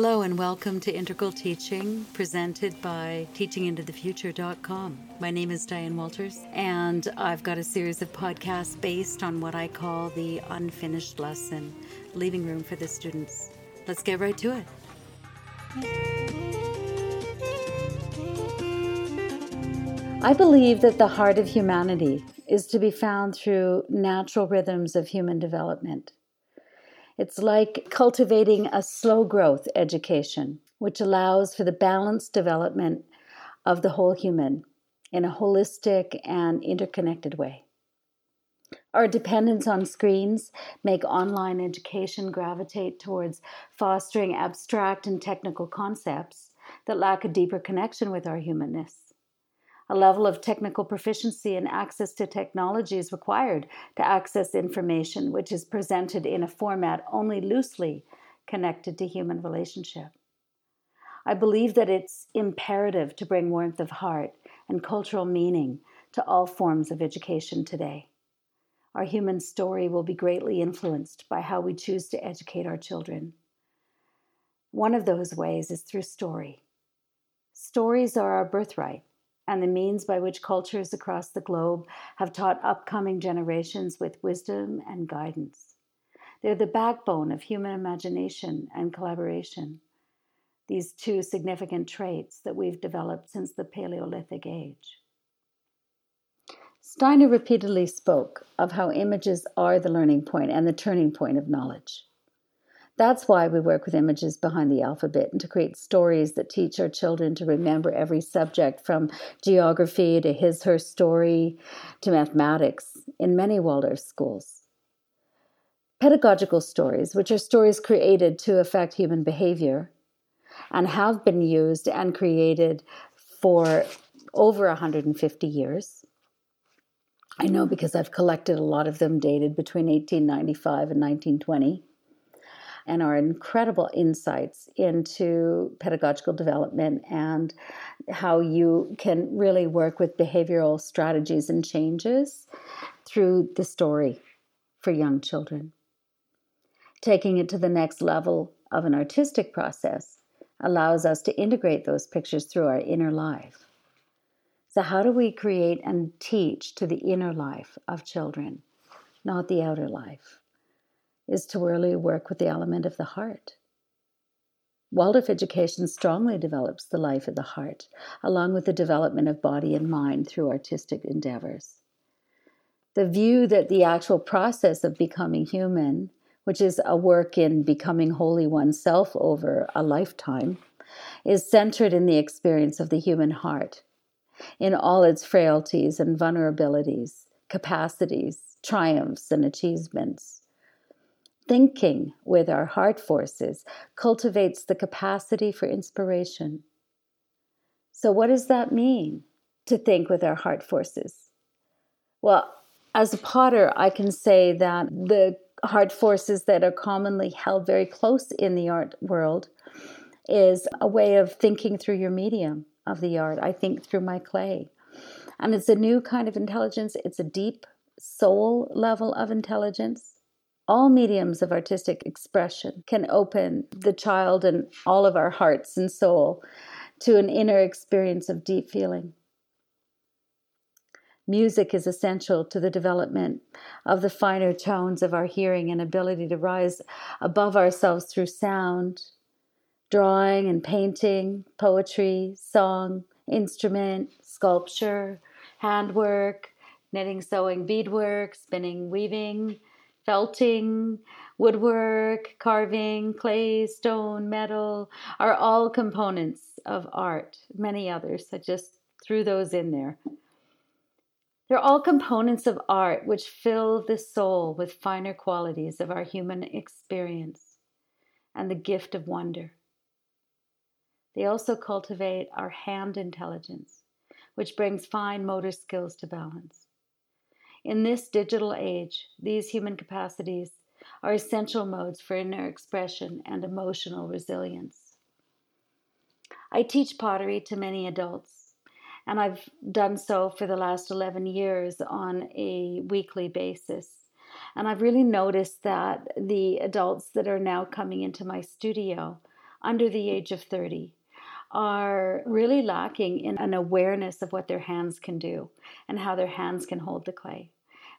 Hello and welcome to Integral Teaching, presented by teachingintothefuture.com. My name is Diane Walters, and I've got a series of podcasts based on what I call the unfinished lesson, leaving room for the students. Let's get right to it. I believe that the heart of humanity is to be found through natural rhythms of human development. It's like cultivating a slow growth education, which allows for the balanced development of the whole human in a holistic and interconnected way. Our dependence on screens make online education gravitate towards fostering abstract and technical concepts that lack a deeper connection with our humanness. A level of technical proficiency and access to technology is required to access information which is presented in a format only loosely connected to human relationship. I believe that it's imperative to bring warmth of heart and cultural meaning to all forms of education today. Our human story will be greatly influenced by how we choose to educate our children. One of those ways is through story. Stories are our birthright and the means by which cultures across the globe have taught upcoming generations with wisdom and guidance. They're the backbone of human imagination and collaboration, these two significant traits that we've developed since the Paleolithic age. Steiner repeatedly spoke of how images are the learning point and the turning point of knowledge. That's why we work with images behind the alphabet and to create stories that teach our children to remember every subject from geography to his, her story to mathematics in many Waldorf schools. Pedagogical stories, which are stories created to affect human behavior and have been used and created for over 150 years. I know because I've collected a lot of them dated between 1895 and 1920 and our incredible insights into pedagogical development and how you can really work with behavioral strategies and changes through the story for young children. Taking it to the next level of an artistic process allows us to integrate those pictures through our inner life. So, how do we create and teach to the inner life of children, not the outer life? Is to really work with the element of the heart. Waldorf education strongly develops the life of the heart, along with the development of body and mind through artistic endeavors. The view that the actual process of becoming human, which is a work in becoming wholly oneself over a lifetime, is centered in the experience of the human heart, in all its frailties and vulnerabilities, capacities, triumphs, and achievements thinking with our heart forces cultivates the capacity for inspiration. So, what does that mean to think with our heart forces? Well, as a potter, I can say that the heart forces that are commonly held very close in the art world is a way of thinking through your medium of the art. I think through my clay. And it's a new kind of intelligence, it's a deep soul level of intelligence all mediums of artistic expression can open the child and all of our hearts and soul to an inner experience of deep feeling. Music is essential to the development of the finer tones of our hearing and ability to rise above ourselves through sound, drawing and painting, poetry, song, instrument, sculpture, handwork, knitting, sewing, beadwork, spinning, weaving, felting, woodwork, carving, clay, stone, metal are all components of art. Many others. I just threw those in there. They're all components of art which fill the soul with finer qualities of our human experience and the gift of wonder. They also cultivate our hand intelligence, which brings fine motor skills to balance. In this digital age, these human capacities are essential modes for inner expression and emotional resilience. I teach pottery to many adults, and I've done so for the last 11 years on a weekly basis. And I've really noticed that the adults that are now coming into my studio under the age of 30 are really lacking in an awareness of what their hands can do and how their hands can hold the clay.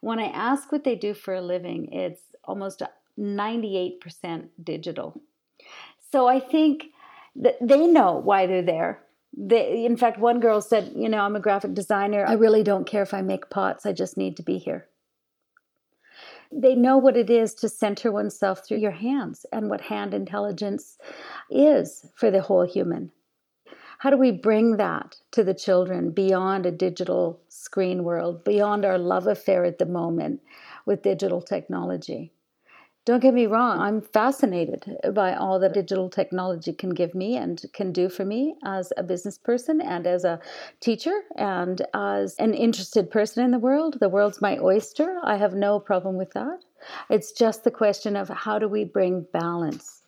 When I ask what they do for a living, it's almost 98% digital. So I think that they know why they're there. They, in fact, one girl said, You know, I'm a graphic designer. I really don't care if I make pots, I just need to be here. They know what it is to center oneself through your hands and what hand intelligence is for the whole human. How do we bring that to the children beyond a digital screen world, beyond our love affair at the moment with digital technology? Don't get me wrong, I'm fascinated by all that digital technology can give me and can do for me as a business person and as a teacher and as an interested person in the world. The world's my oyster. I have no problem with that. It's just the question of how do we bring balance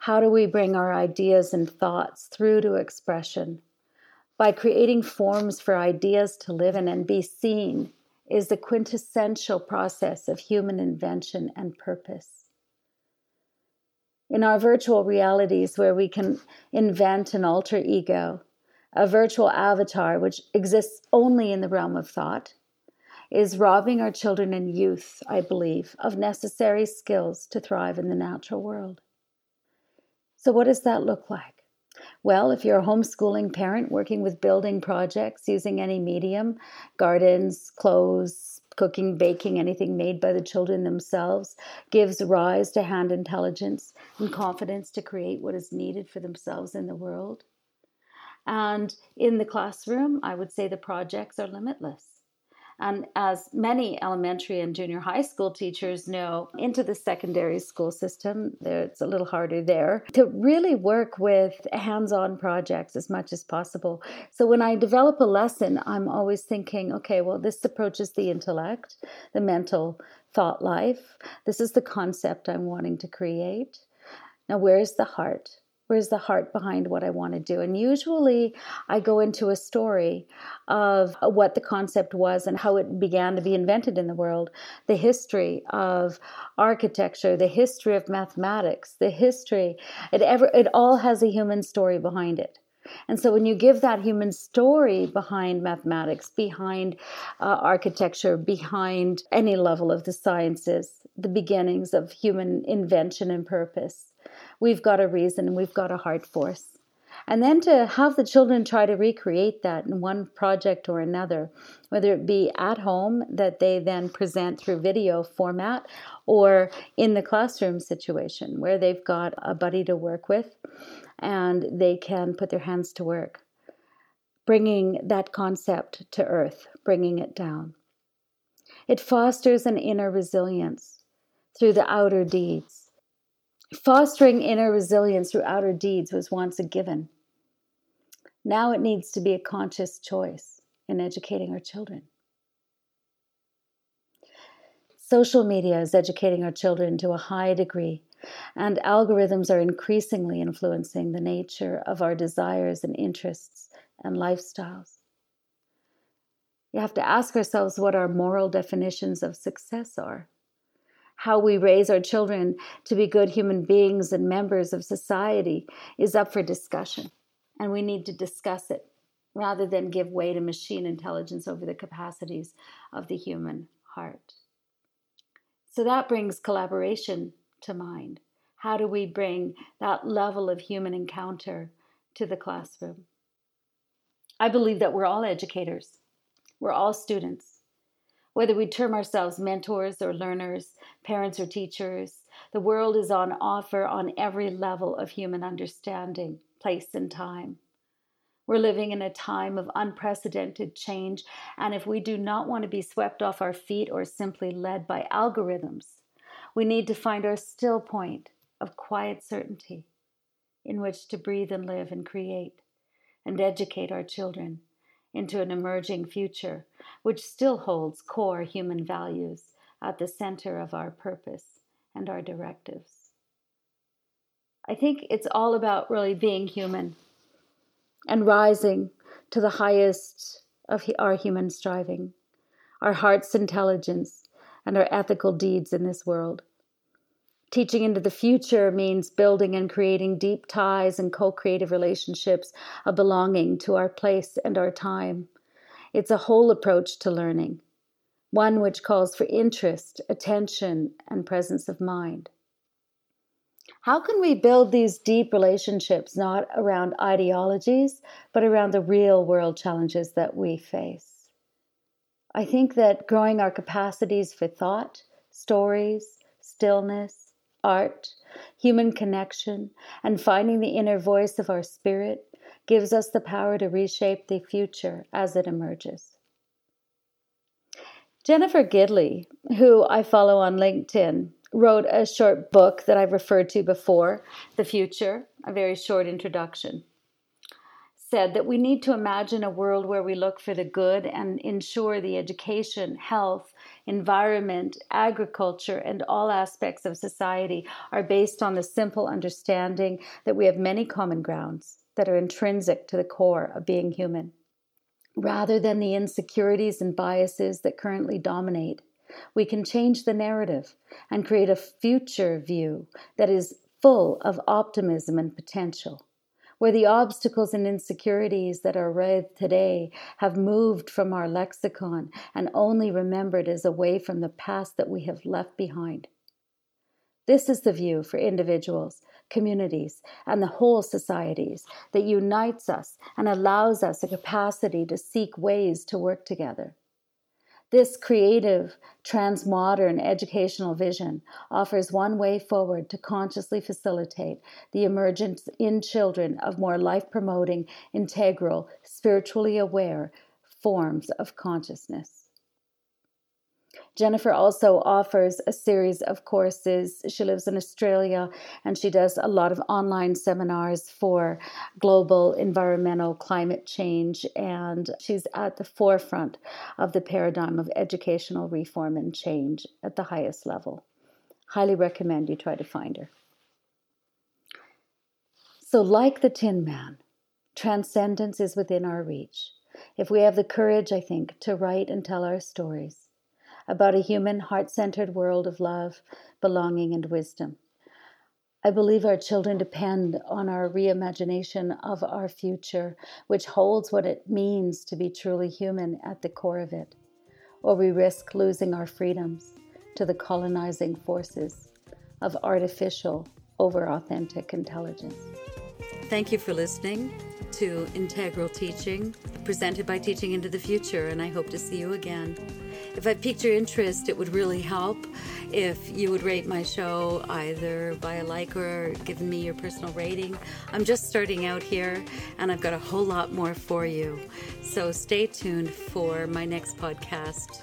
how do we bring our ideas and thoughts through to expression? By creating forms for ideas to live in and be seen is the quintessential process of human invention and purpose. In our virtual realities, where we can invent an alter ego, a virtual avatar which exists only in the realm of thought, is robbing our children and youth, I believe, of necessary skills to thrive in the natural world. So, what does that look like? Well, if you're a homeschooling parent working with building projects using any medium, gardens, clothes, cooking, baking, anything made by the children themselves, gives rise to hand intelligence and confidence to create what is needed for themselves in the world. And in the classroom, I would say the projects are limitless. And as many elementary and junior high school teachers know, into the secondary school system, it's a little harder there to really work with hands on projects as much as possible. So when I develop a lesson, I'm always thinking, okay, well, this approaches the intellect, the mental thought life. This is the concept I'm wanting to create. Now, where's the heart? Where's the heart behind what I want to do? And usually I go into a story of what the concept was and how it began to be invented in the world, the history of architecture, the history of mathematics, the history. It ever it all has a human story behind it. And so when you give that human story behind mathematics, behind uh, architecture, behind any level of the sciences, the beginnings of human invention and purpose, we've got a reason and we've got a heart force. And then to have the children try to recreate that in one project or another, whether it be at home that they then present through video format or in the classroom situation where they've got a buddy to work with and they can put their hands to work, bringing that concept to earth, bringing it down. It fosters an inner resilience through the outer deeds Fostering inner resilience through outer deeds was once a given. Now it needs to be a conscious choice in educating our children. Social media is educating our children to a high degree, and algorithms are increasingly influencing the nature of our desires and interests and lifestyles. You have to ask ourselves what our moral definitions of success are how we raise our children to be good human beings and members of society is up for discussion. And we need to discuss it rather than give way to machine intelligence over the capacities of the human heart. So that brings collaboration to mind. How do we bring that level of human encounter to the classroom? I believe that we're all educators, we're all students. Whether we term ourselves mentors or learners, parents or teachers, the world is on offer on every level of human understanding, place, and time. We're living in a time of unprecedented change, and if we do not want to be swept off our feet or simply led by algorithms, we need to find our still point of quiet certainty in which to breathe and live and create and educate our children into an emerging future which still holds core human values at the center of our purpose and our directives. I think it's all about really being human and rising to the highest of our human striving, our heart's intelligence, and our ethical deeds in this world. Teaching into the future means building and creating deep ties and co creative relationships of belonging to our place and our time. It's a whole approach to learning, one which calls for interest, attention, and presence of mind. How can we build these deep relationships not around ideologies, but around the real world challenges that we face? I think that growing our capacities for thought, stories, stillness, art, human connection, and finding the inner voice of our spirit gives us the power to reshape the future as it emerges. Jennifer Gidley, who I follow on LinkedIn, wrote a short book that I've referred to before, The Future, a very short introduction. Said that we need to imagine a world where we look for the good and ensure the education, health, environment, agriculture, and all aspects of society are based on the simple understanding that we have many common grounds that are intrinsic to the core of being human, rather than the insecurities and biases that currently dominate we can change the narrative and create a future view that is full of optimism and potential, where the obstacles and insecurities that are read today have moved from our lexicon and only remembered as a way from the past that we have left behind. This is the view for individuals, communities, and the whole societies that unites us and allows us a capacity to seek ways to work together. This creative, transmodern educational vision offers one way forward to consciously facilitate the emergence in children of more life promoting, integral, spiritually aware forms of consciousness. Jennifer also offers a series of courses. She lives in Australia and she does a lot of online seminars for global environmental climate change. And she's at the forefront of the paradigm of educational reform and change at the highest level. Highly recommend you try to find her. So, like the Tin Man, transcendence is within our reach. If we have the courage, I think, to write and tell our stories, about a human, heart centered world of love, belonging, and wisdom. I believe our children depend on our reimagination of our future, which holds what it means to be truly human at the core of it, or we risk losing our freedoms to the colonizing forces of artificial over authentic intelligence. Thank you for listening to Integral Teaching, presented by Teaching into the Future, and I hope to see you again. If I piqued your interest, it would really help if you would rate my show either by a like or giving me your personal rating. I'm just starting out here and I've got a whole lot more for you. So stay tuned for my next podcast.